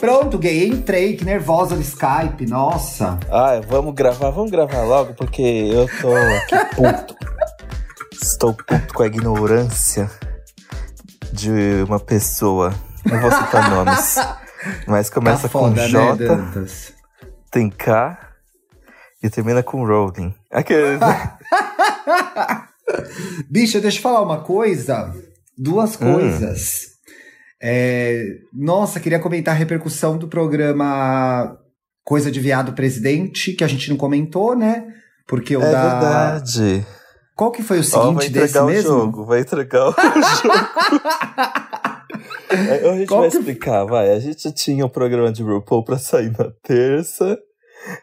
Pronto, gay, entrei, que nervosa no Skype, nossa. Ah, vamos gravar, vamos gravar logo, porque eu tô aqui puto. Estou puto com a ignorância de uma pessoa. Não vou citar nomes. Mas começa Tá foda, com né, J, Dantas? tem K e termina com Rowling. Aqueles. Bicha, deixa eu falar uma coisa. Duas Hum. É, nossa, queria comentar a repercussão do programa Coisa de Viado Presidente, que a gente não comentou, né? Porque o É da. verdade. Qual que foi o seguinte vai desse o mesmo? jogo, vai entregar o jogo. É, a gente Qual vai que- explicar, vai. A gente tinha um programa de RuPaul pra sair na terça.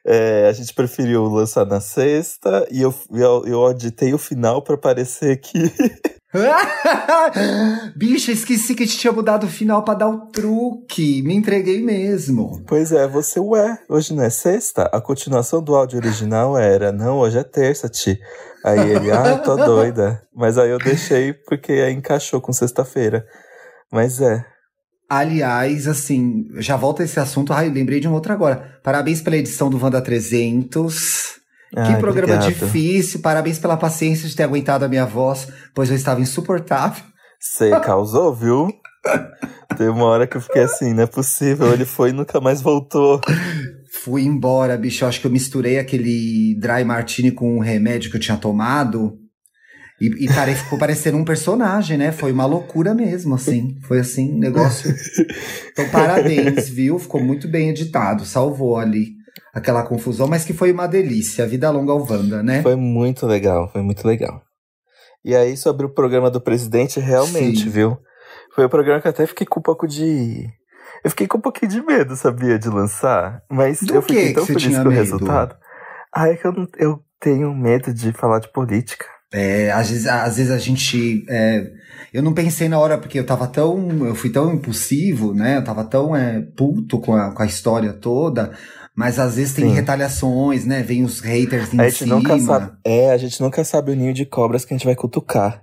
É, a gente preferiu lançar na sexta e eu, eu, eu auditei o final pra parecer que. Bicha, esqueci que tinha mudado o final pra dar o truque. Me entreguei mesmo. Pois é, você, ué, hoje não é sexta? A continuação do áudio original era, não, hoje é terça, Ti. Aí ele, ah, eu tô doida. Mas aí eu deixei porque aí encaixou com sexta-feira. Mas é. Aliás, assim, já volta esse assunto. Ai, lembrei de um outro agora. Parabéns pela edição do Wanda 300. Que programa obrigado. difícil. Parabéns pela paciência de ter aguentado a minha voz, pois eu estava insuportável. Você causou, viu? Teve uma hora que eu fiquei assim, não é possível. Ele foi e nunca mais voltou. Fui embora, bicho. Eu acho que eu misturei aquele dry martini com um remédio que eu tinha tomado. E, e ficou parecendo um personagem, né? Foi uma loucura mesmo, assim. Foi assim, um negócio. Então, parabéns, viu? Ficou muito bem editado. Salvou ali aquela confusão, mas que foi uma delícia. Vida longa ao Wanda, né? Foi muito legal, foi muito legal. E aí, sobre o programa do presidente, realmente, Sim. viu? Foi um programa que eu até fiquei com um pouco de. Eu fiquei com um pouquinho de medo, sabia, de lançar. Mas Do eu que fiquei que tão feliz com o resultado. Ah, é que eu, não- eu tenho medo de falar de política. É, às vezes, às vezes a gente. é, eu não pensei na hora, porque eu tava tão. Eu fui tão impulsivo, né? Eu tava tão é, puto com a, com a história toda. Mas às vezes tem Sim. retaliações, né? Vem os haters em A gente cima. nunca sabe. É, a gente nunca sabe o ninho de cobras que a gente vai cutucar.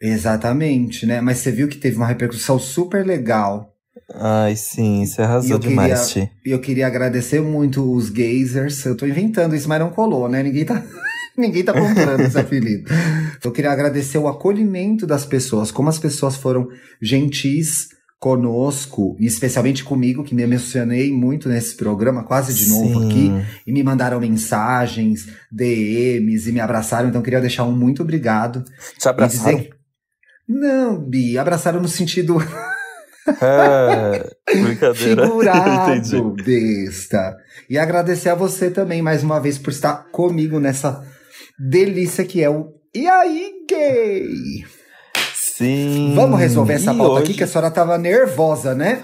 Exatamente, né? Mas você viu que teve uma repercussão super legal. Ai, sim, você arrasou eu demais, queria- Ti. E eu queria agradecer muito os gazers. Eu tô inventando isso, mas não colou, né? Ninguém tá. Ninguém tá comprando esse apelido. Eu queria agradecer o acolhimento das pessoas, como as pessoas foram gentis conosco, e especialmente comigo, que me emocionei muito nesse programa, quase de novo Sim. aqui, e me mandaram mensagens, DMs, e me abraçaram, então queria deixar um muito obrigado. Te abraçaram? Dizer- Não, Bi, abraçaram no sentido Ah, brincadeira. Figurado, besta. E agradecer a você também, mais uma vez, por estar comigo nessa delícia que é o E aí, gay? Sim. Vamos resolver essa E pauta hoje, aqui, que a senhora tava nervosa, né?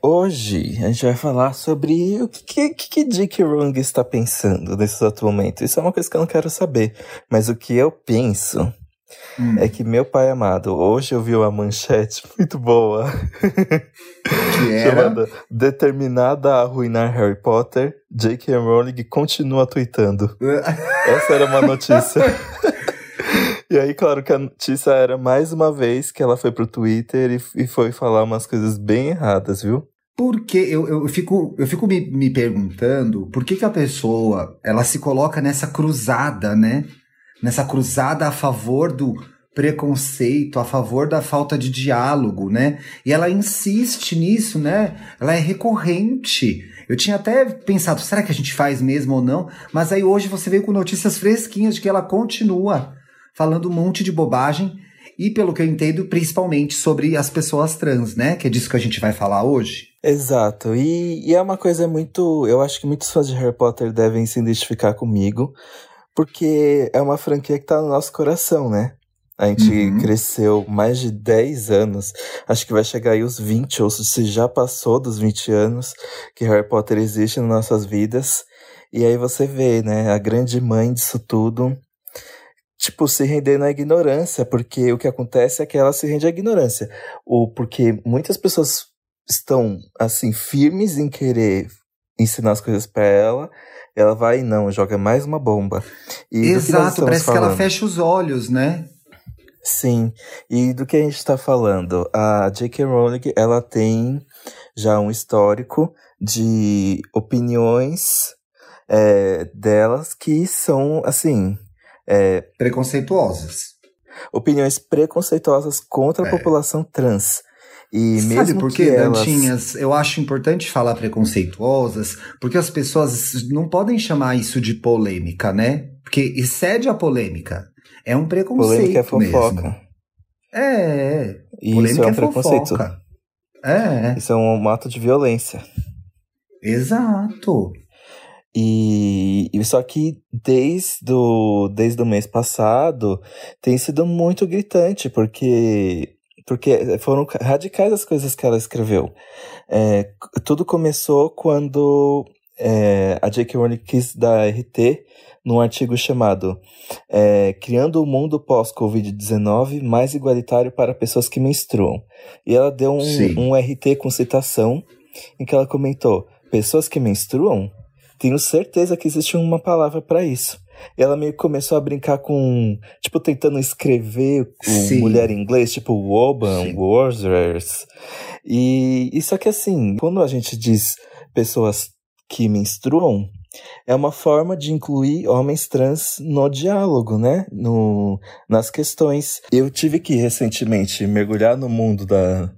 Hoje a gente vai falar sobre o que, que, que Dick Rung está pensando nesse exato momento. Isso é uma coisa que eu não quero saber. Mas o que eu penso Hum, é que, meu pai amado, hoje eu vi uma manchete muito boa que era. chamada Determinada a arruinar Harry Potter, J.K. Rowling continua tweetando. Essa era uma notícia. E aí, claro que a notícia era mais uma vez que ela foi pro Twitter e, e foi falar umas coisas bem erradas, viu? Porque eu, eu fico, eu fico me, me perguntando por que, que a pessoa ela se coloca nessa cruzada, né? Nessa cruzada a favor do preconceito, a favor da falta de diálogo, né? E ela insiste nisso, né? Ela é recorrente. Eu tinha até pensado, será que a gente faz mesmo ou não? Mas aí hoje você veio com notícias fresquinhas de que ela continua falando um monte de bobagem e, pelo que eu entendo, principalmente sobre as pessoas trans, né? Que é disso que a gente vai falar hoje. Exato, e, e é uma coisa muito. Eu acho que muitos fãs de Harry Potter devem se identificar comigo, porque é uma franquia que tá no nosso coração, né? A gente Uhum. cresceu mais de 10 anos, acho que vai chegar aí os 20, ou se já passou dos 20 anos que Harry Potter existe nas nossas vidas. E aí você vê, né, a grande mãe disso tudo, tipo, se render na ignorância, porque o que acontece é que ela se rende à ignorância. Ou porque muitas pessoas estão, assim, firmes em querer ensinar as coisas pra ela, ela vai e não, joga mais uma bomba. E que Exato, parece que ela falando? fecha os olhos, né? Sim, e do que a gente está falando? A J.K. Rowling, ela tem já um histórico de opiniões é, delas que são, assim. É, Preconceituosas. Opiniões preconceituosas contra a é. população trans. E Sabe mesmo por que quê, elas... Dantinhas? Eu acho importante falar preconceituosas, porque as pessoas não podem chamar isso de polêmica, né? Porque excede a polêmica. É um preconceito Polêmica é fofoca. mesmo. É, E polêmica isso é um é preconceito. fofoca. É, Isso é um ato de violência. exato. E, e só que desde o, desde o mês passado tem sido muito gritante, porque, porque foram radicais as coisas que ela escreveu. É, tudo começou quando é, a J.K. Rowling quis dar RT num artigo chamado é, Criando o Mundo Pós-Covid-19 Mais Igualitário para Pessoas que Menstruam. E ela deu um, Sim. um RT com citação em que ela comentou: Pessoas que menstruam? Tenho certeza que existe uma palavra para isso. E ela meio que começou a brincar com, tipo, tentando escrever mulher em inglês, tipo woman, worsers. E, e só que assim, quando a gente diz pessoas que menstruam, é uma forma de incluir homens trans no diálogo, né? No, nas questões. Eu tive que recentemente mergulhar no mundo da,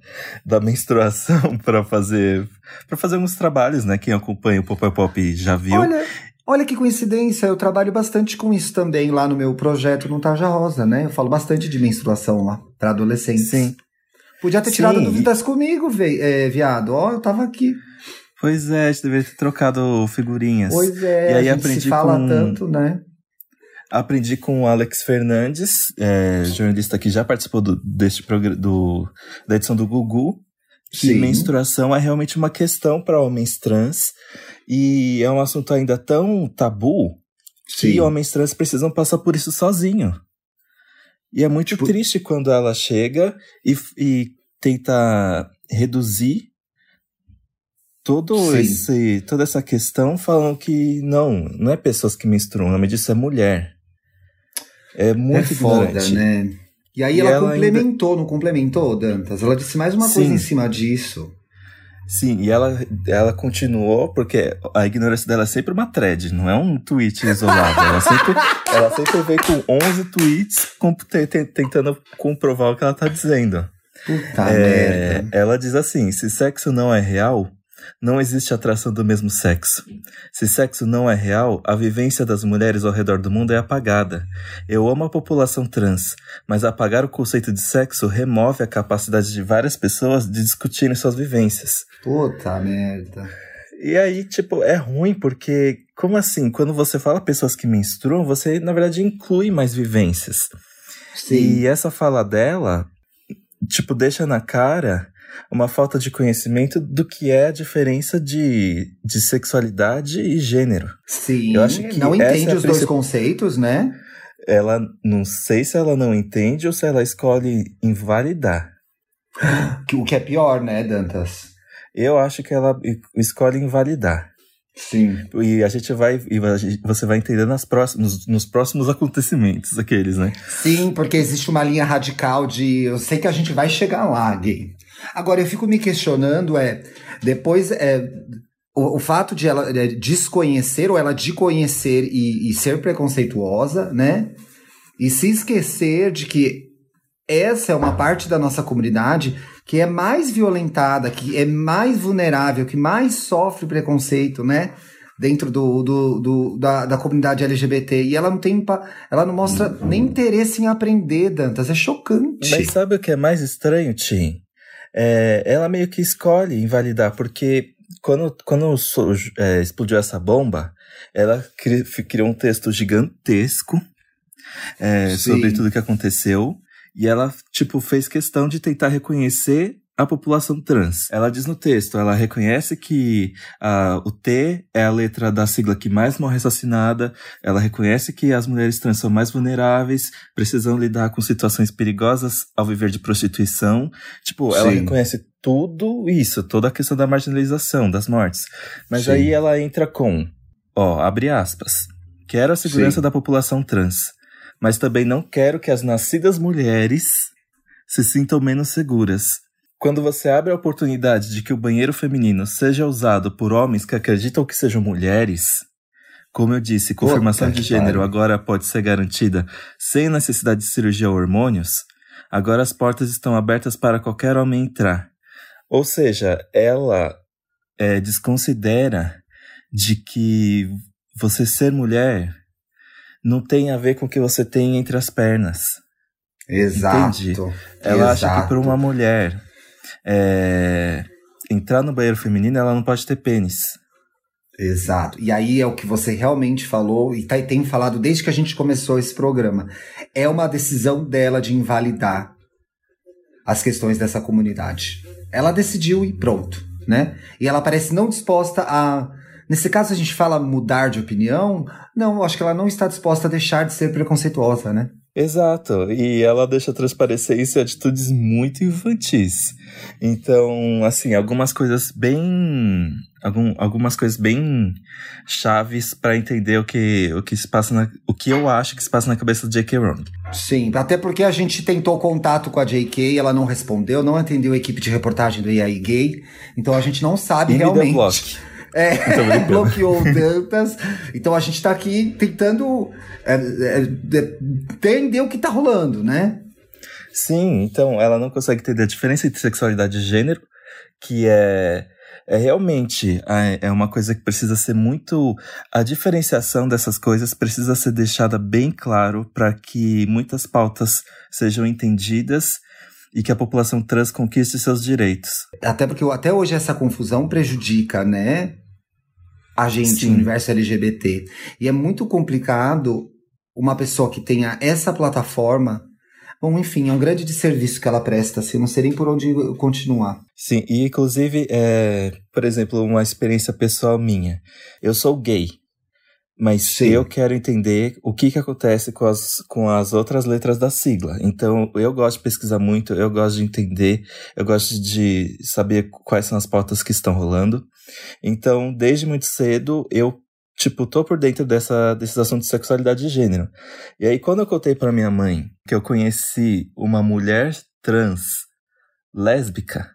da menstruação para fazer para fazer uns trabalhos, né? Quem acompanha o Pop Pop já viu. Olha, olha que coincidência, eu trabalho bastante com isso também lá no meu projeto no Tarja Rosa, né? Eu falo bastante de menstruação lá, para adolescentes. Sim. Podia ter tirado Sim. dúvidas comigo, ve- é, viado. Ó, eu tava aqui. Pois é, a gente deveria ter trocado figurinhas. Pois é, E aí a gente aprendi se fala com- tanto, né? Aprendi com o Alex Fernandes, é, jornalista que já participou do, deste do, da edição do Gugu, que Sim. menstruação é realmente uma questão para homens trans e é um assunto ainda tão tabu que Sim. homens trans precisam passar por isso sozinho. E é muito Tipo- triste quando ela chega e, e tenta reduzir todo Sim. esse, toda essa questão falando que não, não é pessoas que menstruam, o nome disso é mulher. É muito é foda, ignorante. né? E aí E ela, ela complementou, não complementou, Dantas? Ela disse mais uma coisa Sim. em cima disso. Sim, e ela, ela continuou, porque a ignorância dela é sempre uma thread, não é um tweet isolado. ela, sempre, ela sempre vem com 11 tweets com- te- te- tentando comprovar o que ela tá dizendo. Puta É, merda. ela diz assim: se sexo não é real, não existe atração do mesmo sexo. Se sexo não é real, a vivência das mulheres ao redor do mundo é apagada. Eu amo a população trans, mas apagar o conceito de sexo remove a capacidade de várias pessoas de discutirem suas vivências. Puta merda. E aí, tipo, é ruim porque, como assim? Quando você fala pessoas que menstruam, você, na verdade, inclui mais vivências. Sim. E essa fala dela, tipo, deixa na cara uma falta de conhecimento do que é a diferença de, de sexualidade e gênero. Sim. eu acho que não entende é os dois conceitos, né? Ela, não sei se ela não entende ou se ela escolhe invalidar. O que é pior, né, Dantas? Eu acho que ela escolhe invalidar. Sim. E a gente vai, e você vai entender nas próximos, nos próximos acontecimentos, aqueles, né? Sim, porque existe uma linha radical de eu sei que a gente vai chegar lá, gay. Agora eu fico me questionando é depois é o, o fato de ela é, desconhecer ou ela de conhecer e, e ser preconceituosa, né? E se esquecer de que essa é uma parte da nossa comunidade que é mais violentada, que é mais vulnerável, que mais sofre preconceito, né? Dentro do, do, do- da, da comunidade LGBT. E ela não tem. Ela não mostra nem interesse em aprender, Dantas. É chocante. Mas sabe o que é mais estranho, Tim? É, ela meio que escolhe invalidar, porque quando, quando é, explodiu essa bomba, ela cri- criou um texto gigantesco é, sobre tudo que aconteceu. E ela, tipo, fez questão de tentar reconhecer a população trans. Ela diz no texto, ela reconhece que ah, o T é a letra da sigla que mais morre assassinada, ela reconhece que as mulheres trans são mais vulneráveis, precisam lidar com situações perigosas ao viver de prostituição. Tipo, ela Sim. reconhece tudo isso, toda a questão da marginalização, das mortes. Mas Sim. aí ela entra com, ó, abre aspas, quero a segurança Sim. da população trans, mas também não quero que as nascidas mulheres se sintam menos seguras. Quando você abre a oportunidade de que o banheiro feminino seja usado por homens que acreditam que sejam mulheres, como eu disse, confirmação Puta de gênero pare. agora pode ser garantida sem necessidade de cirurgia ou hormônios, agora as portas estão abertas para qualquer homem entrar. Ou seja, ela é, desconsidera de que você ser mulher não tem a ver com o que você tem entre as pernas. Exato. Entende? Ela Exato. acha que para uma mulher é, entrar no banheiro feminino, ela não pode ter pênis. Exato. E aí é o que você realmente falou e tá, tem falado desde que a gente começou esse programa. É uma decisão dela de invalidar as questões dessa comunidade. Ela decidiu e pronto, né? E ela parece não disposta a. Nesse caso, a gente fala mudar de opinião. Não, acho que ela não está disposta a deixar de ser preconceituosa, né? Exato, e ela deixa transparecer isso em atitudes muito infantis. Então, assim, algumas coisas bem. Algum, algumas coisas bem chaves para entender o que, o que se passa na, o que eu acho que se passa na cabeça do J.K. Rowling. Sim, até porque a gente tentou contato com a J.K., ela não respondeu, não atendeu a equipe de reportagem do EAI Gay, então a gente não sabe e realmente. É, bloqueou tantas. Então a gente está aqui tentando é, é, entender o que está rolando, né? Sim, então ela não consegue entender a diferença entre sexualidade e gênero, que é, é realmente é uma coisa que precisa ser muito. A diferenciação dessas coisas precisa ser deixada bem claro para que muitas pautas sejam entendidas e que a população trans conquiste seus direitos. Até porque até hoje essa confusão prejudica, né? A gente Sim. no universo LGBT. E é muito complicado uma pessoa que tenha essa plataforma Bom, enfim, é um grande desserviço que ela presta, assim, não sei nem por onde continuar. Sim, e inclusive, é, por exemplo, uma experiência pessoal minha. Eu sou gay, mas Sim. eu quero entender o que, que acontece com as, com as outras letras da sigla. Então, eu gosto de pesquisar muito, eu gosto de entender, eu gosto de saber quais são as pautas que estão rolando. Então, desde muito cedo, eu tipo, tô por dentro dessa, desses assuntos de sexualidade e gênero. E aí, quando eu contei para minha mãe que eu conheci uma mulher trans lésbica,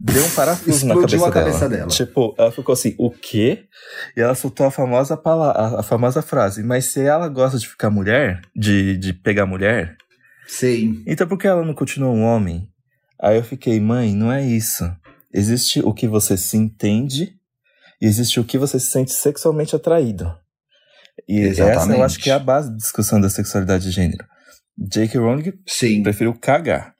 deu um parafuso na cabeça, cabeça dela. dela. Tipo, ela ficou assim, o quê? E ela soltou a famosa, palavra, a famosa frase, mas se ela gosta de ficar mulher, de, de pegar mulher... Sim. Então por que ela não continua um homem? Aí eu fiquei, mãe, não é isso. Existe o que você se entende e existe o que você se sente sexualmente atraído. E Exatamente. essa eu acho que é a base da discussão da sexualidade de gênero. J.K. Rowling Sim. preferiu cagar.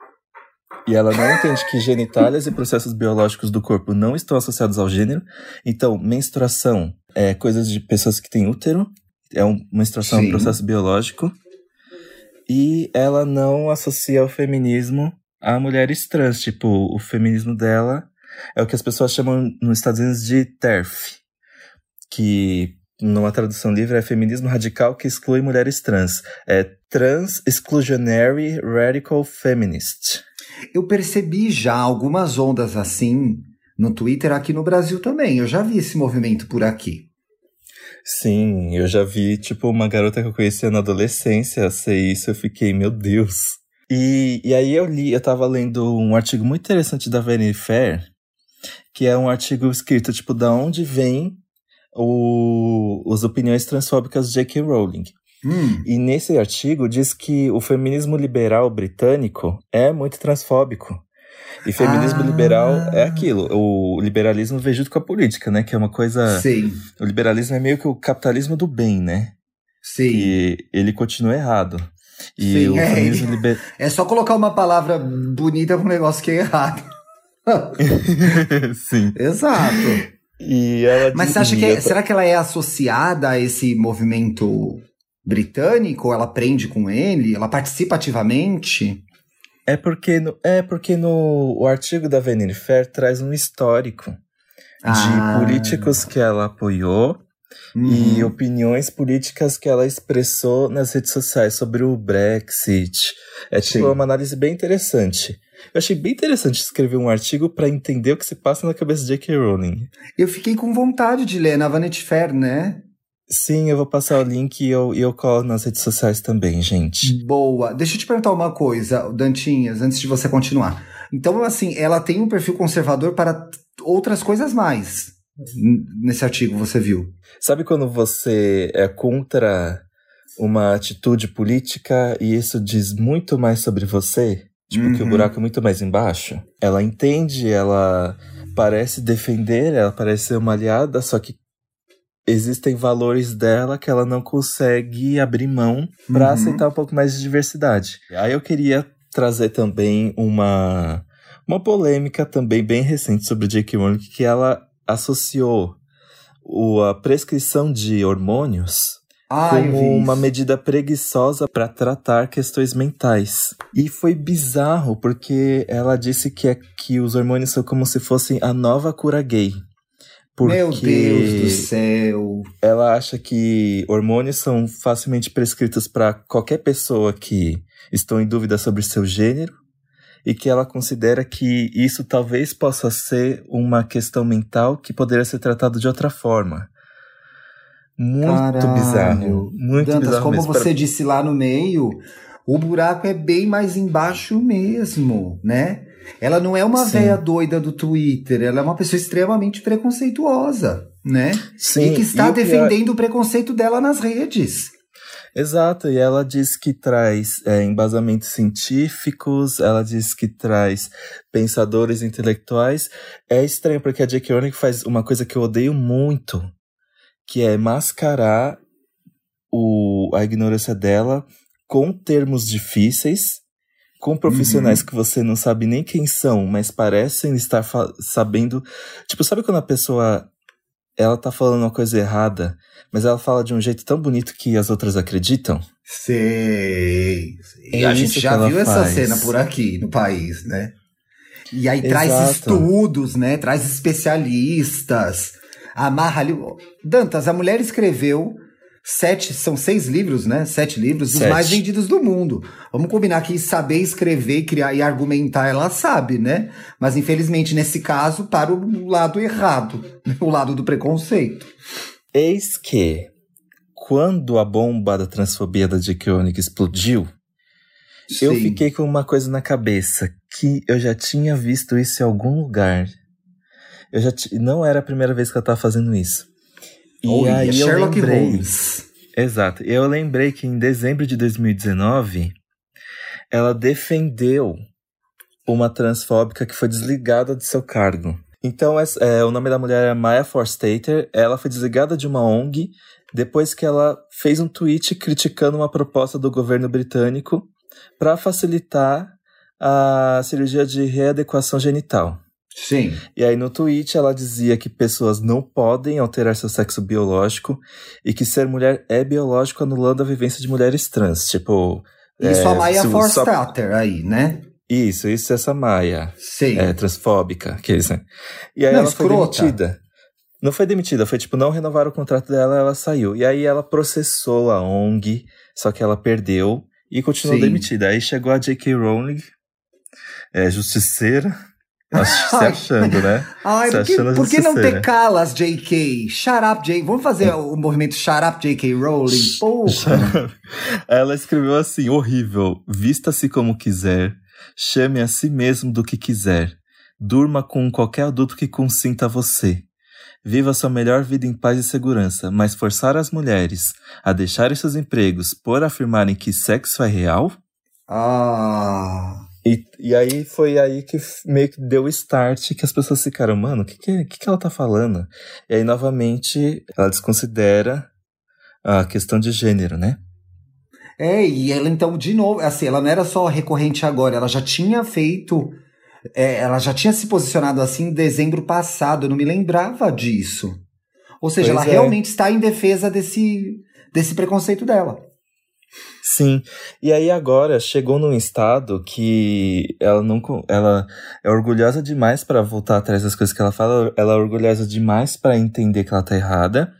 E ela não entende que genitálias e processos biológicos do corpo não estão associados ao gênero. Então, menstruação é coisa de pessoas que têm útero. É uma menstruação Sim. um processo biológico. E ela não associa o feminismo a mulheres trans. Tipo, o feminismo dela é o que as pessoas chamam nos Estados Unidos de TERF, que numa tradução livre é feminismo radical que exclui mulheres trans. É Trans Exclusionary Radical Feminist. Eu percebi já algumas ondas assim no Twitter aqui no Brasil também. Eu já vi esse movimento por aqui. Sim, eu já vi, tipo, uma garota que eu conhecia na adolescência ser isso, eu fiquei, meu Deus. E, e aí eu li, eu tava lendo um artigo muito interessante da Vanity Fair, que é um artigo escrito, tipo, da onde vem o, as opiniões transfóbicas de J.K. Rowling. Hum. E nesse artigo diz que o feminismo liberal britânico é muito transfóbico. E feminismo ah. liberal é aquilo. O liberalismo veio junto com a política, né? Que é uma coisa. Sim. O liberalismo é meio que o capitalismo do bem, né? Sim. E ele continua errado. E Sim, o é, liber... é só colocar uma palavra bonita para um negócio que é errado. Sim. Exato. E ela Mas você acha que é, será que ela é associada a esse movimento britânico? Ela aprende com ele? Ela participa ativamente? É porque no, é porque no o artigo da Vanity Fair traz um histórico ah. de políticos que ela apoiou e uhum. opiniões políticas que ela expressou nas redes sociais sobre o Brexit. É tipo Sim. uma análise bem interessante. Eu achei bem interessante escrever um artigo para entender o que se passa na cabeça de J.K. Rowling. Eu fiquei com vontade de ler na Vanity Fair, né? Sim, eu vou passar o link e eu, eu colo nas redes sociais também, gente. Boa. Deixa eu te perguntar uma coisa, Dantinhas, antes de você continuar. Então, assim, ela tem um perfil conservador para outras coisas mais. Nesse artigo você viu. Sabe quando você é contra uma atitude política e isso diz muito mais sobre você? Tipo, uhum. que o uhum. buraco é muito mais embaixo. Ela entende, ela parece defender, ela parece ser uma aliada, só que existem valores dela que ela não consegue abrir mão para uhum. aceitar um pouco mais de diversidade. Aí eu queria trazer também uma uma polêmica também bem recente sobre J.K. Rowling que ela associou o, a prescrição de hormônios ah, como uma medida preguiçosa para tratar questões mentais. E foi bizarro, porque ela disse que, é, que os hormônios são como se fossem a nova cura gay. Porque Meu Deus do céu! Ela acha que hormônios são facilmente prescritos para qualquer pessoa que estão em dúvida sobre seu gênero e que ela considera que isso talvez possa ser uma questão mental que poderia ser tratado de outra forma. Muito Caralho. bizarro. Muito Dantas, bizarro. Como mesmo. você disse lá no meio, o buraco é bem mais embaixo mesmo, né? Ela não é uma Sim. velha doida do Twitter, ela é uma pessoa extremamente preconceituosa, né? Sim. E que está e defendendo o, pior... o preconceito dela nas redes. Exato, e ela diz que traz é, embasamentos científicos, ela diz que traz pensadores intelectuais. É estranho, porque a J.K. Rowling faz uma coisa que eu odeio muito, que é mascarar o, a ignorância dela com termos difíceis, com profissionais uhum. que você não sabe nem quem são, mas parecem estar sabendo. Tipo, sabe quando a pessoa ela tá falando uma coisa errada, mas ela fala de um jeito tão bonito que as outras acreditam? Sei. É a gente já viu essa cena por aqui no país, né? E aí Exato. traz estudos, né? Traz especialistas. Amarra ali. Dantas, a mulher escreveu sete, são seis livros, né? Sete livros, os mais vendidos do mundo. Vamos combinar que saber escrever, criar e argumentar, ela sabe, né? Mas infelizmente, nesse caso, para o lado errado, o lado do preconceito. Eis que, quando a bomba da transfobia da J.K. Rowling explodiu, Sim. eu fiquei com uma coisa na cabeça, que eu já tinha visto isso em algum lugar. Eu já não era a primeira vez que ela estava fazendo isso. E oh, aí é eu Sherlock lembrei, Holmes. Exato. Eu lembrei que em dezembro de 2019 ela defendeu uma transfóbica que foi desligada de seu cargo. Então, é, o nome da mulher é Maya Forstater. Ela foi desligada de uma ONG depois que ela fez um tweet criticando uma proposta do governo britânico para facilitar a cirurgia de readequação genital. Sim. E aí no tweet ela dizia que pessoas não podem alterar seu sexo biológico e que ser mulher é biológico anulando a vivência de mulheres trans. Tipo. Isso é, a Maia Forstater só... aí, né? Isso, isso, essa Maia. Sim. É, transfóbica, que isso, né? E aí não, ela escrota. foi demitida. Não foi demitida, foi tipo, não renovaram o contrato dela, ela saiu. E aí ela processou a ONG, só que ela perdeu e continuou Sim. demitida. Aí chegou a J.K. Rowling, é, justiceira, se achando, né? Ai, se por que, por que não ter calas, JK? Shut up, JK. Vamos fazer o movimento Shut up, JK Rowling? Porra! Ela escreveu assim, horrível. Vista-se como quiser. Chame a si mesmo do que quiser. Durma com qualquer adulto que consinta você. Viva sua melhor vida em paz e segurança, mas forçar as mulheres a deixarem seus empregos por afirmarem que sexo é real? Ah... E, e aí foi aí que meio que deu o start que as pessoas ficaram, mano, o que, que, que, ela tá falando? E aí, novamente, ela desconsidera a questão de gênero, né? É, e ela então, de novo, assim, ela não era só recorrente agora, ela já tinha feito. É, ela já tinha se posicionado assim em dezembro passado, eu não me lembrava disso. Ou seja, pois ela é. realmente está em defesa desse, desse preconceito dela. Sim. E aí agora chegou num estado que ela não ela é orgulhosa demais para voltar atrás das coisas que ela fala, ela é orgulhosa demais para entender que ela tá errada.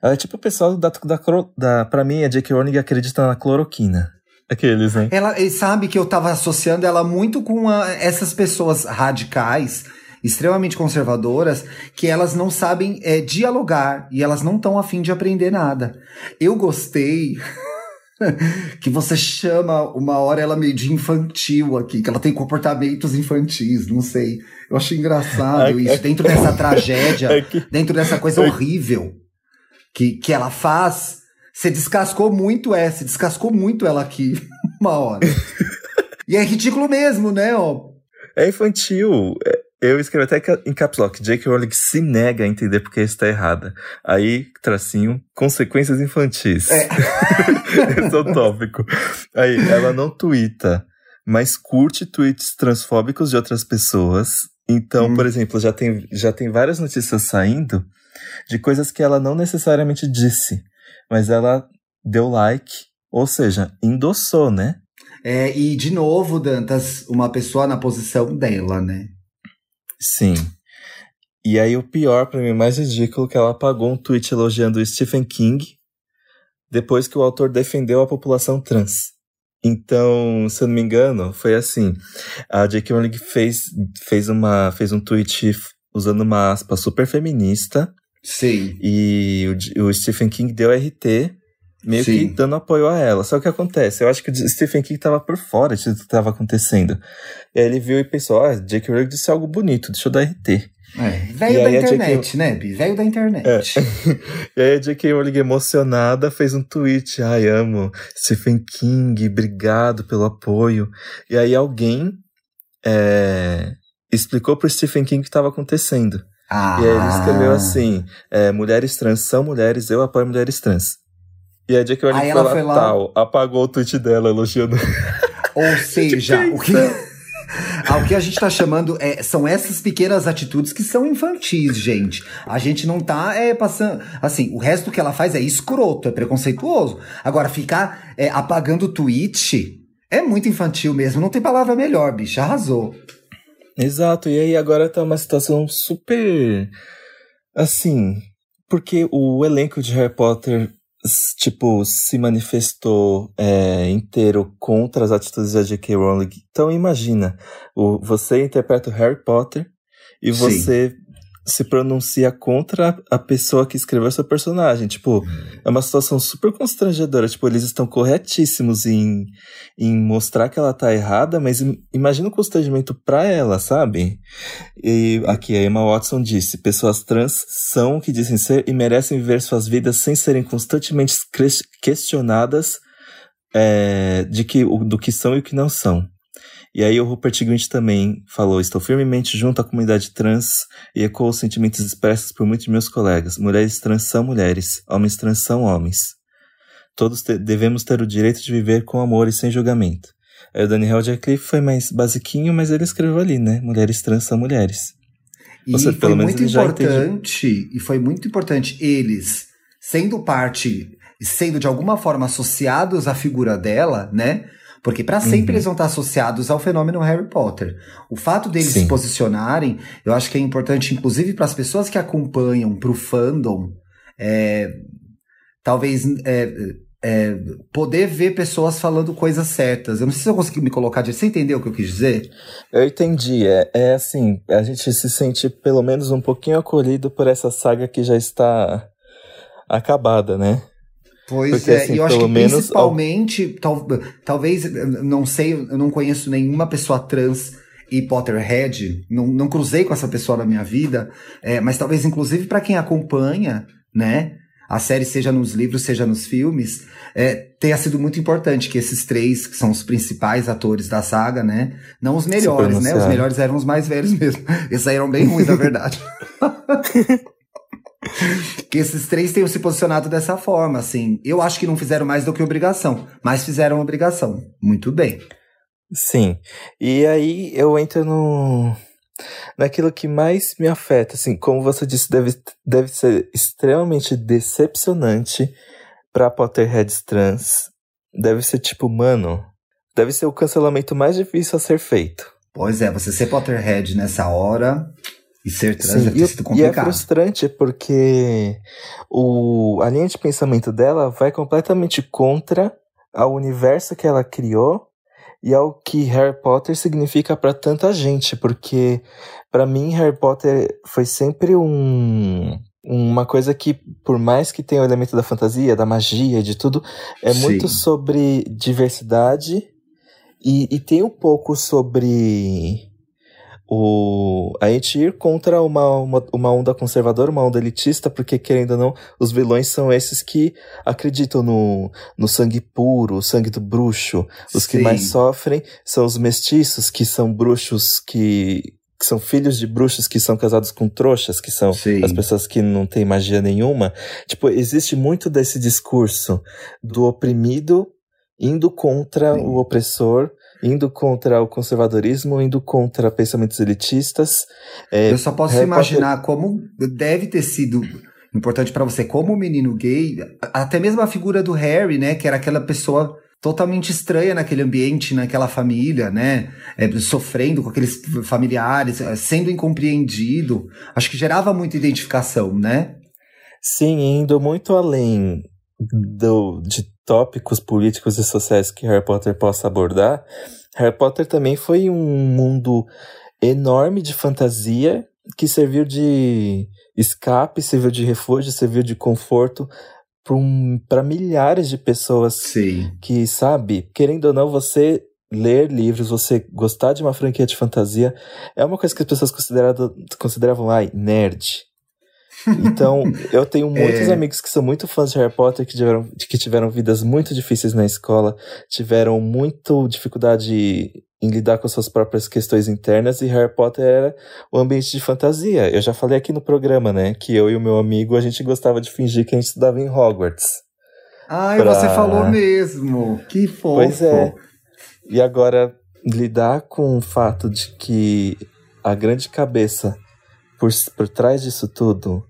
Ela é tipo o pessoal da, da, da para mim a J.K. Rowling acredita na cloroquina. Aqueles, hein? Ela sabe que eu tava associando ela muito com a, essas pessoas radicais, extremamente conservadoras, que elas não sabem é, dialogar e elas não estão afim de aprender nada. Eu gostei que você chama uma hora ela meio de infantil aqui, que ela tem comportamentos infantis, não sei. Eu acho engraçado isso, dentro dessa tragédia, dentro dessa coisa horrível que, que ela faz. Você descascou muito essa, você descascou muito ela aqui, uma hora. e é ridículo mesmo, né? Ó. É infantil. É, eu escrevi até em caps lock, J.K. Rowling se nega a entender porque está errada. Aí, tracinho, consequências infantis. É. Esse é o tópico. Aí, ela não twitta, mas curte tweets transfóbicos de outras pessoas. Então, hum. por exemplo, já tem, já tem várias notícias saindo de coisas que ela não necessariamente disse, mas ela deu like, ou seja, endossou, né? É, e de novo, Dantas, uma pessoa na posição dela, né? Sim. E aí o pior para mim, mais ridículo, que ela apagou um tweet elogiando o Stephen King depois que o autor defendeu a população trans. Então, se eu não me engano, foi assim. A J.K. Rowling fez, fez, uma, fez um tweet usando uma aspa super feminista. Sim. E o, o Stephen King deu RT meio Sim. que dando apoio a ela. Só que o que acontece? Eu acho que o Stephen King tava por fora de tudo que tava acontecendo. E aí ele viu e pensou, ah, Jake Rowling disse algo bonito, deixa eu dar RT. É, velho da internet, né, Bi? Velho da internet. É. e aí a J.K. Rowling emocionada fez um tweet, ai, amo Stephen King, obrigado pelo apoio. E aí alguém é, explicou pro Stephen King o que estava acontecendo. Ah. E aí ele escreveu assim, é, mulheres trans são mulheres, eu apoio mulheres trans. E a J.K. Rowling foi, foi lá, tal, apagou o tweet dela elogiando. Ou seja, o que... Ah, que a gente tá chamando é, são essas pequenas atitudes que são infantis, gente. A gente não tá é, passando. Assim, o resto que ela faz é escroto, é preconceituoso. Agora, ficar é, apagando o tweet é muito infantil mesmo. Não tem palavra melhor, bicho. Arrasou. Exato. E aí agora tá uma situação super. Assim. Porque o elenco de Harry Potter tipo, se manifestou é, inteiro contra as atitudes da J.K. Rowling. Então imagina, o, você interpreta o Harry Potter e você Sim se pronuncia contra a pessoa que escreveu seu personagem. Tipo, é uma situação super constrangedora. Tipo, eles estão corretíssimos em, em mostrar que ela tá errada, mas imagina o constrangimento pra ela, sabe? E aqui a Emma Watson disse: pessoas trans são o que dizem ser e merecem viver suas vidas sem serem constantemente questionadas é, de que, do que são e o que não são. E aí o Rupert Grint também falou: Estou firmemente junto à comunidade trans e ecoou os sentimentos expressos por muitos de meus colegas. Mulheres trans são mulheres, homens trans são homens. Todos te devemos ter o direito de viver com amor e sem julgamento. Aí o Daniel Radcliffe foi mais basiquinho, mas ele escreveu ali, né? Mulheres trans são mulheres. E Você, foi muito importante, e foi muito importante eles sendo parte, sendo de alguma forma associados à figura dela, né? Porque para sempre uhum. eles vão estar associados ao fenômeno Harry Potter. O fato deles Sim. se posicionarem, eu acho que é importante, inclusive para as pessoas que acompanham, para o fandom, é, talvez é, é, poder ver pessoas falando coisas certas. Eu não sei se eu consegui me colocar direito. Você entendeu o que eu quis dizer? Eu entendi. É, é assim, a gente se sente pelo menos um pouquinho acolhido por essa saga que já está acabada, né? Pois Porque, é, assim, e eu acho que principalmente, tal, talvez, não sei, eu não conheço nenhuma pessoa trans e Potterhead, não, não cruzei com essa pessoa na minha vida, é, mas talvez inclusive para quem acompanha, né, a série seja nos livros, seja nos filmes, é, tenha sido muito importante que esses três, que são os principais atores da saga, né, não os melhores, né, os melhores eram os mais velhos mesmo, esses aí eram bem ruins, na verdade. que esses três tenham se posicionado dessa forma, assim. Eu acho que não fizeram mais do que obrigação, mas fizeram obrigação. Muito bem. Sim. E aí eu entro no naquilo que mais me afeta, assim, como você disse, deve, deve ser extremamente decepcionante para Potterheads trans. Deve ser tipo, mano, deve ser o cancelamento mais difícil a ser feito. Pois é, você ser Potterhead nessa hora, e ser trans Sim, sido complicado. E é frustrante porque o, a linha de pensamento dela vai completamente contra ao universo que ela criou e ao que Harry Potter significa para tanta gente, porque para mim Harry Potter foi sempre um uma coisa que, por mais que tenha o elemento da fantasia, da magia, de tudo, é Sim. muito sobre diversidade e, e tem um pouco sobre o, a gente ir contra uma, uma, uma, onda conservadora, uma onda elitista, porque, querendo ou não, os vilões são esses que acreditam no, no sangue puro, o sangue do bruxo. Os Sim. que mais sofrem são os mestiços, que são bruxos que, que são filhos de bruxos que são casados com trouxas, que são Sim. as pessoas que não têm magia nenhuma. Tipo, existe muito desse discurso do oprimido indo contra Sim. o opressor, indo contra o conservadorismo, indo contra pensamentos elitistas. É, Eu só posso imaginar como deve ter sido importante para você, como menino gay, até mesmo a figura do Harry, né, que era aquela pessoa totalmente estranha naquele ambiente, naquela família, né? É, sofrendo com aqueles familiares, é, sendo incompreendido. Acho que gerava muita identificação, né? Sim, indo muito além do, de tópicos políticos e sociais que Harry Potter possa abordar, Harry Potter também foi um mundo enorme de fantasia que serviu de escape, serviu de refúgio, serviu de conforto para milhares de pessoas Sim. que, sabe, querendo ou não, você ler livros, você gostar de uma franquia de fantasia, é uma coisa que as pessoas consideravam, consideravam ai, nerd. Então, eu tenho muitos é... amigos que são muito fãs de Harry Potter, que tiveram, que tiveram vidas muito difíceis na escola, tiveram muito dificuldade em lidar com suas próprias questões internas, e Harry Potter era o ambiente de fantasia. Eu já falei aqui no programa, né, que eu e o meu amigo, a gente gostava de fingir que a gente estudava em Hogwarts. Ai, pra... você falou mesmo! Que fofo! Pois é. E agora, lidar com o fato de que a grande cabeça por, por trás disso tudo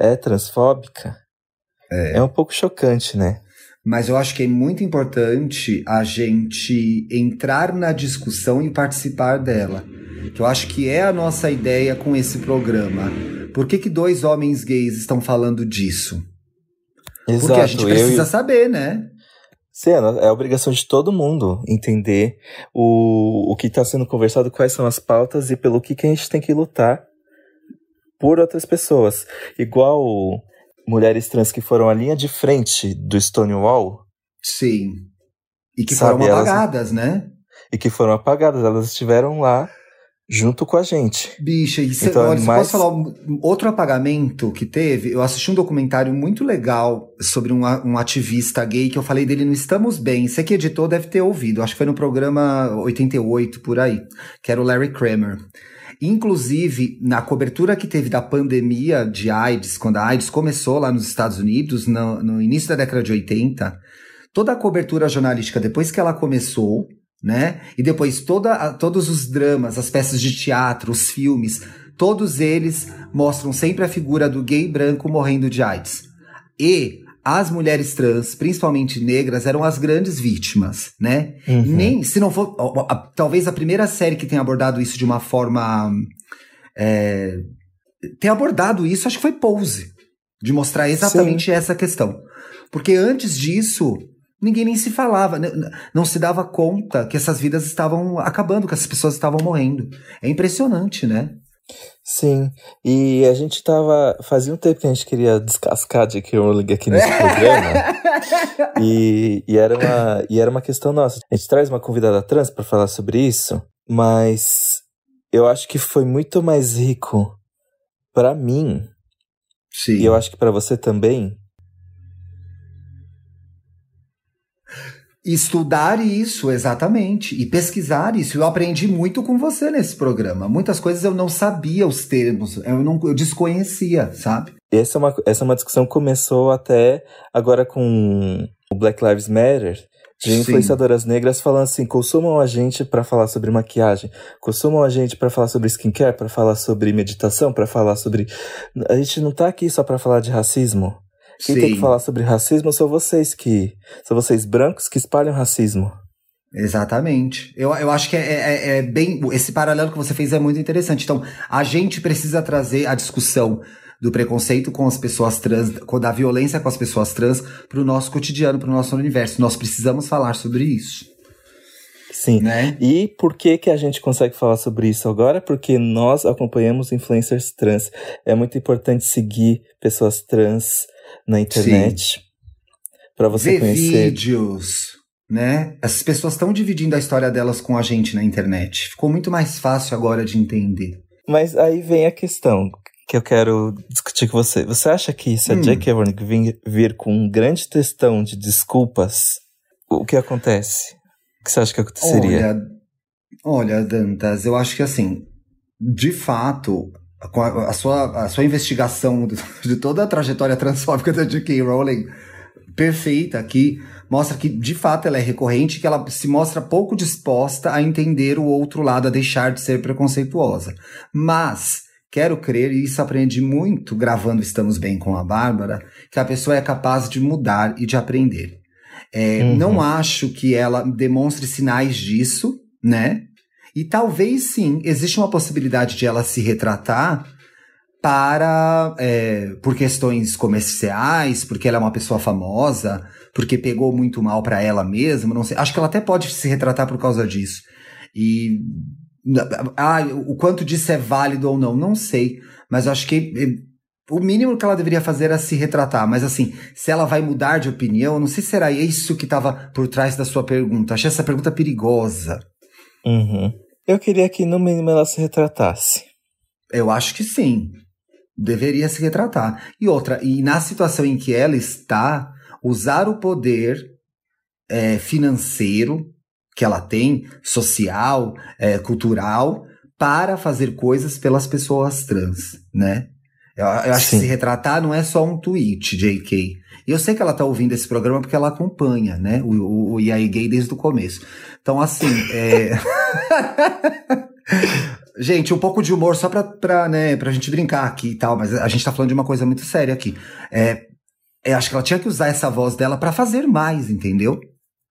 é transfóbica, é. é um pouco chocante, né? Mas eu acho que é muito importante a gente entrar na discussão e participar dela. Que eu acho que é a nossa ideia com esse programa. Por que, que dois homens gays estão falando disso? Exato, Porque a gente precisa eu... saber, né? Sim, é a obrigação de todo mundo entender o, o que está sendo conversado, quais são as pautas e pelo que, que a gente tem que lutar por outras pessoas. Igual mulheres trans que foram a linha de frente do Stonewall. Sim. E que sabe, foram apagadas, elas... né? E que foram apagadas, elas estiveram lá junto com a gente. Bicha, e então, olha, mais... posso falar outro apagamento que teve? Eu assisti um documentário muito legal sobre um, um ativista gay que eu falei dele no Estamos Bem. Você que editou deve ter ouvido, acho que foi no programa 88 por aí, que era o Larry Kramer. Inclusive, na cobertura que teve da pandemia de AIDS, quando a AIDS começou lá nos Estados Unidos, no, no início da década de 80, toda a cobertura jornalística, depois que ela começou, né? E depois toda, todos os dramas, as peças de teatro, os filmes, todos eles mostram sempre a figura do gay branco morrendo de AIDS. E as mulheres trans, principalmente negras, eram as grandes vítimas, né? Uhum. Nem, se não for, talvez a primeira série que tenha abordado isso de uma forma, é, tem abordado isso, acho que foi Pose, de mostrar exatamente Sim. essa questão. Porque antes disso, ninguém nem se falava, não se dava conta que essas vidas estavam acabando, que essas pessoas estavam morrendo. É impressionante, né? Sim, e a gente tava. Fazia um tempo que a gente queria descascar de Rowling aqui nesse programa. e, e, era uma, e era uma questão nossa. A gente traz uma convidada trans para falar sobre isso, mas eu acho que foi muito mais rico para mim. Sim. E eu acho que para você também, Estudar isso, exatamente. E pesquisar isso. Eu aprendi muito com você nesse programa. Muitas coisas eu não sabia os termos, eu, não, eu desconhecia, sabe? Essa é, uma, essa é uma discussão que começou até agora com o Black Lives Matter. De influenciadoras Sim. negras falando assim: consumam a gente para falar sobre maquiagem, consumam a gente para falar sobre skincare, para falar sobre meditação, para falar sobre. A gente não tá aqui só para falar de racismo. Quem Sim. tem que falar sobre racismo são vocês que. São vocês brancos que espalham racismo. Exatamente. Eu, eu acho que é, é, é, bem. Esse paralelo que você fez é muito interessante. Então, a gente precisa trazer a discussão do preconceito com as pessoas trans, da violência com as pessoas trans, para o nosso cotidiano, para o nosso universo. Nós precisamos falar sobre isso. Sim. Né? E por que que a gente consegue falar sobre isso agora? Porque nós acompanhamos influencers trans. É muito importante seguir pessoas trans na internet para você conhecer. vídeos, né? Essas pessoas estão dividindo a história delas com a gente na internet. Ficou muito mais fácil agora de entender. Mas aí vem a questão que eu quero discutir com você. Você acha que se a Hum. J.K. Rowling vir, vir com um grande textão de desculpas, o que acontece? O que você acha que aconteceria? Olha, olha, Dantas, eu acho que assim, de fato, com a, a sua, a sua investigação de, de toda a trajetória transfóbica da J.K. Rowling, perfeita aqui, mostra que de fato ela é recorrente, que ela se mostra pouco disposta a entender o outro lado, a deixar de ser preconceituosa. Mas quero crer, e isso aprendi muito gravando Estamos Bem com a Bárbara, que a pessoa é capaz de mudar e de aprender. É, Uhum. Não acho que ela demonstre sinais disso, né? E talvez sim, existe uma possibilidade de ela se retratar para é, por questões comerciais, porque ela é uma pessoa famosa, porque pegou muito mal para ela mesma, não sei. Acho que ela até pode se retratar por causa disso. E ah, o quanto disso é válido ou não, não sei. Mas acho que eh, o mínimo que ela deveria fazer era se retratar. Mas assim, se ela vai mudar de opinião, não sei se era isso que estava por trás da sua pergunta. Achei essa pergunta perigosa. Uhum. Eu queria que no mínimo ela se retratasse. Eu acho que sim. Deveria se retratar. E outra, e na situação em que ela está, usar o poder eh, financeiro que ela tem, social, eh, cultural, para fazer coisas pelas pessoas trans, né? Eu, eu acho Sim. que se retratar não é só um tweet, JK. E eu sei que ela tá ouvindo esse programa porque ela acompanha, né? O, o, o Gay desde o começo. Então, assim, é... gente, um pouco de humor só pra, pra, né, pra gente brincar aqui e tal, mas a gente tá falando de uma coisa muito séria aqui. É, eu acho que ela tinha que usar essa voz dela pra fazer mais, entendeu?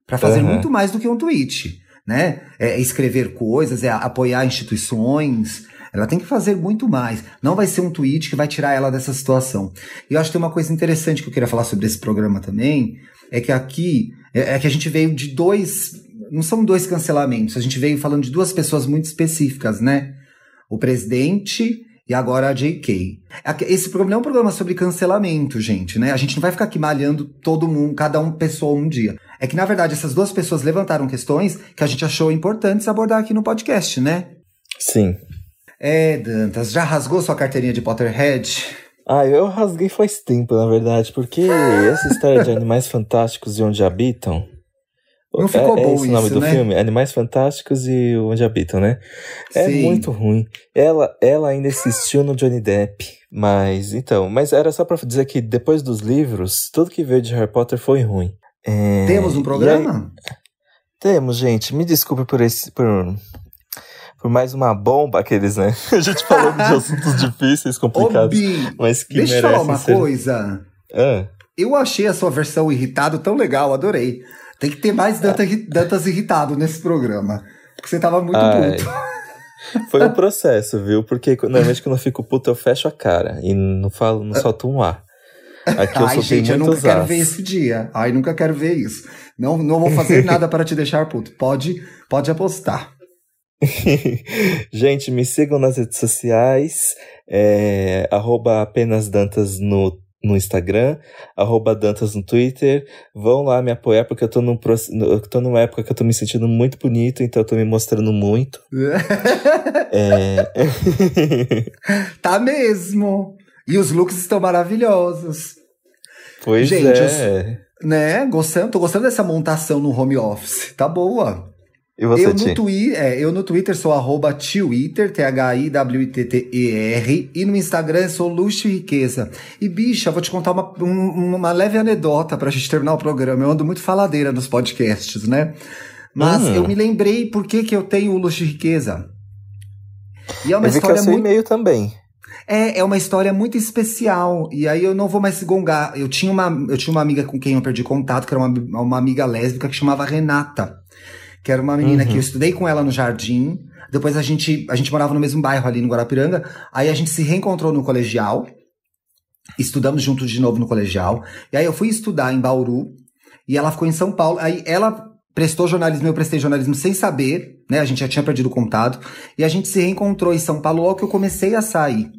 Pra fazer Aham. muito mais do que um tweet, né? É escrever coisas, é apoiar instituições. Ela tem que fazer muito mais. Não vai ser um tweet que vai tirar ela dessa situação. E eu acho que tem uma coisa interessante que eu queria falar sobre esse programa também, é que aqui é, é que a gente veio de dois, não são dois cancelamentos, a gente veio falando de duas pessoas muito específicas, né? O presidente e agora a JK. Esse programa não é um programa sobre cancelamento, gente, né? A gente não vai ficar aqui malhando todo mundo, cada um pessoa um dia. É que, na verdade, essas duas pessoas levantaram questões que a gente achou importantes abordar aqui no podcast, né? Sim. É, Dantas, já rasgou sua carteirinha de Potterhead? Ah, eu rasguei faz tempo, na verdade, porque essa história de Animais Fantásticos e Onde Habitam. Não ficou é, é bom esse o nome do né? filme? Animais Fantásticos e Onde Habitam, né? É Sim. muito ruim. Ela, ela ainda insistiu no Johnny Depp. Mas, então, mas era só pra dizer que depois dos livros, tudo que veio de Harry Potter foi ruim. É, Temos um e aí- programa? temos, gente. Me desculpe por esse. Por, por mais uma bomba, aqueles, né? A gente falando de assuntos difíceis, Ô, complicados, Bi, mas que deixa eu falar uma ser. coisa. Ah, Eu achei a sua versão irritado tão legal, adorei. Tem que ter mais Danta- Dantas irritado nesse programa. Porque você tava muito Ai. puto. foi um processo, viu? Porque normalmente quando eu fico puto, eu fecho a cara e não falo, não solto um ar. Aqui eu Ai, gente, eu nunca muitos quero as. ver esse dia. Ai, nunca quero ver isso. Não, não vou fazer nada para te deixar puto. Pode, pode apostar. Gente, me sigam nas redes sociais, é, arroba apenas Dantas no, no Instagram, arroba Dantas no Twitter. Vão lá me apoiar, porque eu tô, num, eu tô numa época que eu tô me sentindo muito bonito, então eu tô me mostrando muito. É... tá mesmo. E os looks estão maravilhosos. pois Gente, é. Né? Gostando, tô gostando dessa montação no home office. Tá boa. E você, eu, no twi é, eu no Twitter sou arroba Twitter, T-H-I-W-I-T-T-E-R. E no Instagram sou Luxo e Riqueza. E, bicha, vou te contar uma, um- uma leve anedota pra gente terminar o programa. Eu ando muito faladeira nos podcasts, né? Mas Hum. eu me lembrei por que, que eu tenho o Luxo e Riqueza. E é uma eu vi que é história muito. e-mail também. É, é uma história muito especial. E aí eu não vou mais se gongar. Eu tinha uma, eu tinha uma amiga com quem eu perdi contato, que era uma, uma amiga lésbica que chamava Renata. Que era uma menina Uhum. que eu estudei com ela no jardim. Depois a gente, a gente morava no mesmo bairro ali no Guarapiranga. Aí a gente se reencontrou no colegial. Estudamos juntos de novo no colegial. E aí eu fui estudar em Bauru. E ela ficou em São Paulo. Aí ela prestou jornalismo, eu prestei jornalismo sem saber, né? A gente já tinha perdido o contato. E a gente se reencontrou em São Paulo logo que eu comecei a sair.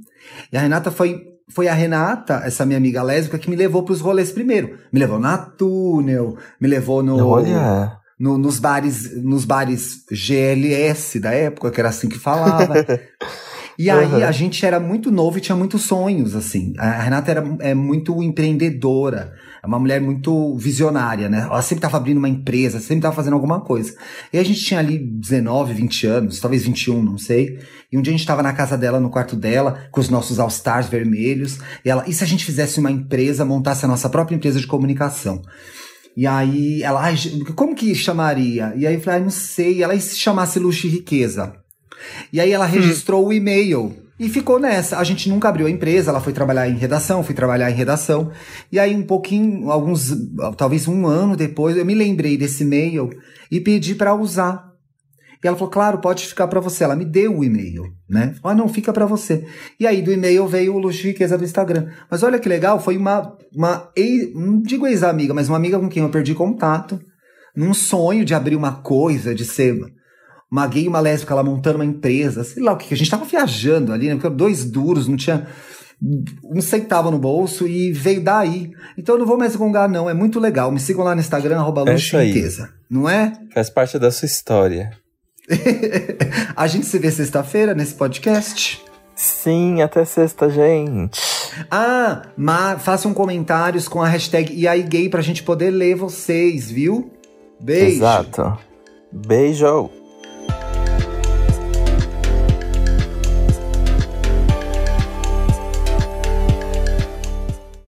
E a Renata foi foi a Renata, essa minha amiga lésbica, que me levou pros rolês primeiro. Me levou na Túnel, me levou no. Olha. No, nos bares nos bares GLS da época, que era assim que falava. e aí Uhum. a gente era muito novo e tinha muitos sonhos, assim. A Renata era é muito empreendedora, é uma mulher muito visionária, né? Ela sempre tava abrindo uma empresa, sempre tava fazendo alguma coisa. E a gente tinha ali 19, 20 anos, talvez 21, não sei. E um dia a gente tava na casa dela, no quarto dela, com os nossos All-Stars vermelhos. E ela, e se a gente fizesse uma empresa, montasse a nossa própria empresa de comunicação? E aí ela, "Ai, como que chamaria? E aí eu falei, ai, não sei. E ela, e se chamasse Luxo e Riqueza? E aí ela registrou o e-mail. E ficou nessa. A gente nunca abriu a empresa, ela foi trabalhar em redação, fui trabalhar em redação. E aí, um pouquinho, alguns, talvez um ano depois, eu me lembrei desse e-mail e pedi pra usar. E ela falou, claro, pode ficar pra você. Ela me deu o e-mail, né? Ah, não, fica pra você. E aí, do e-mail veio o Luxo Riqueza do Instagram. Mas olha que legal, foi uma, uma ex, não digo ex-amiga, mas uma amiga com quem eu perdi contato. Num sonho de abrir uma coisa, de ser uma gay e uma lésbica lá montando uma empresa, sei lá o que, a gente tava viajando ali, né? Porque dois duros, não tinha um centavo no bolso e veio daí. Então eu não vou mais gongar, não. É muito legal. Me sigam lá no Instagram, arroba É. Não é? Faz parte da sua história. a gente se vê sexta-feira nesse podcast. Sim, até sexta, gente. Ah, mas façam comentários com a hashtag e aí gay pra gente poder ler vocês, viu? Beijo. Exato. Beijo.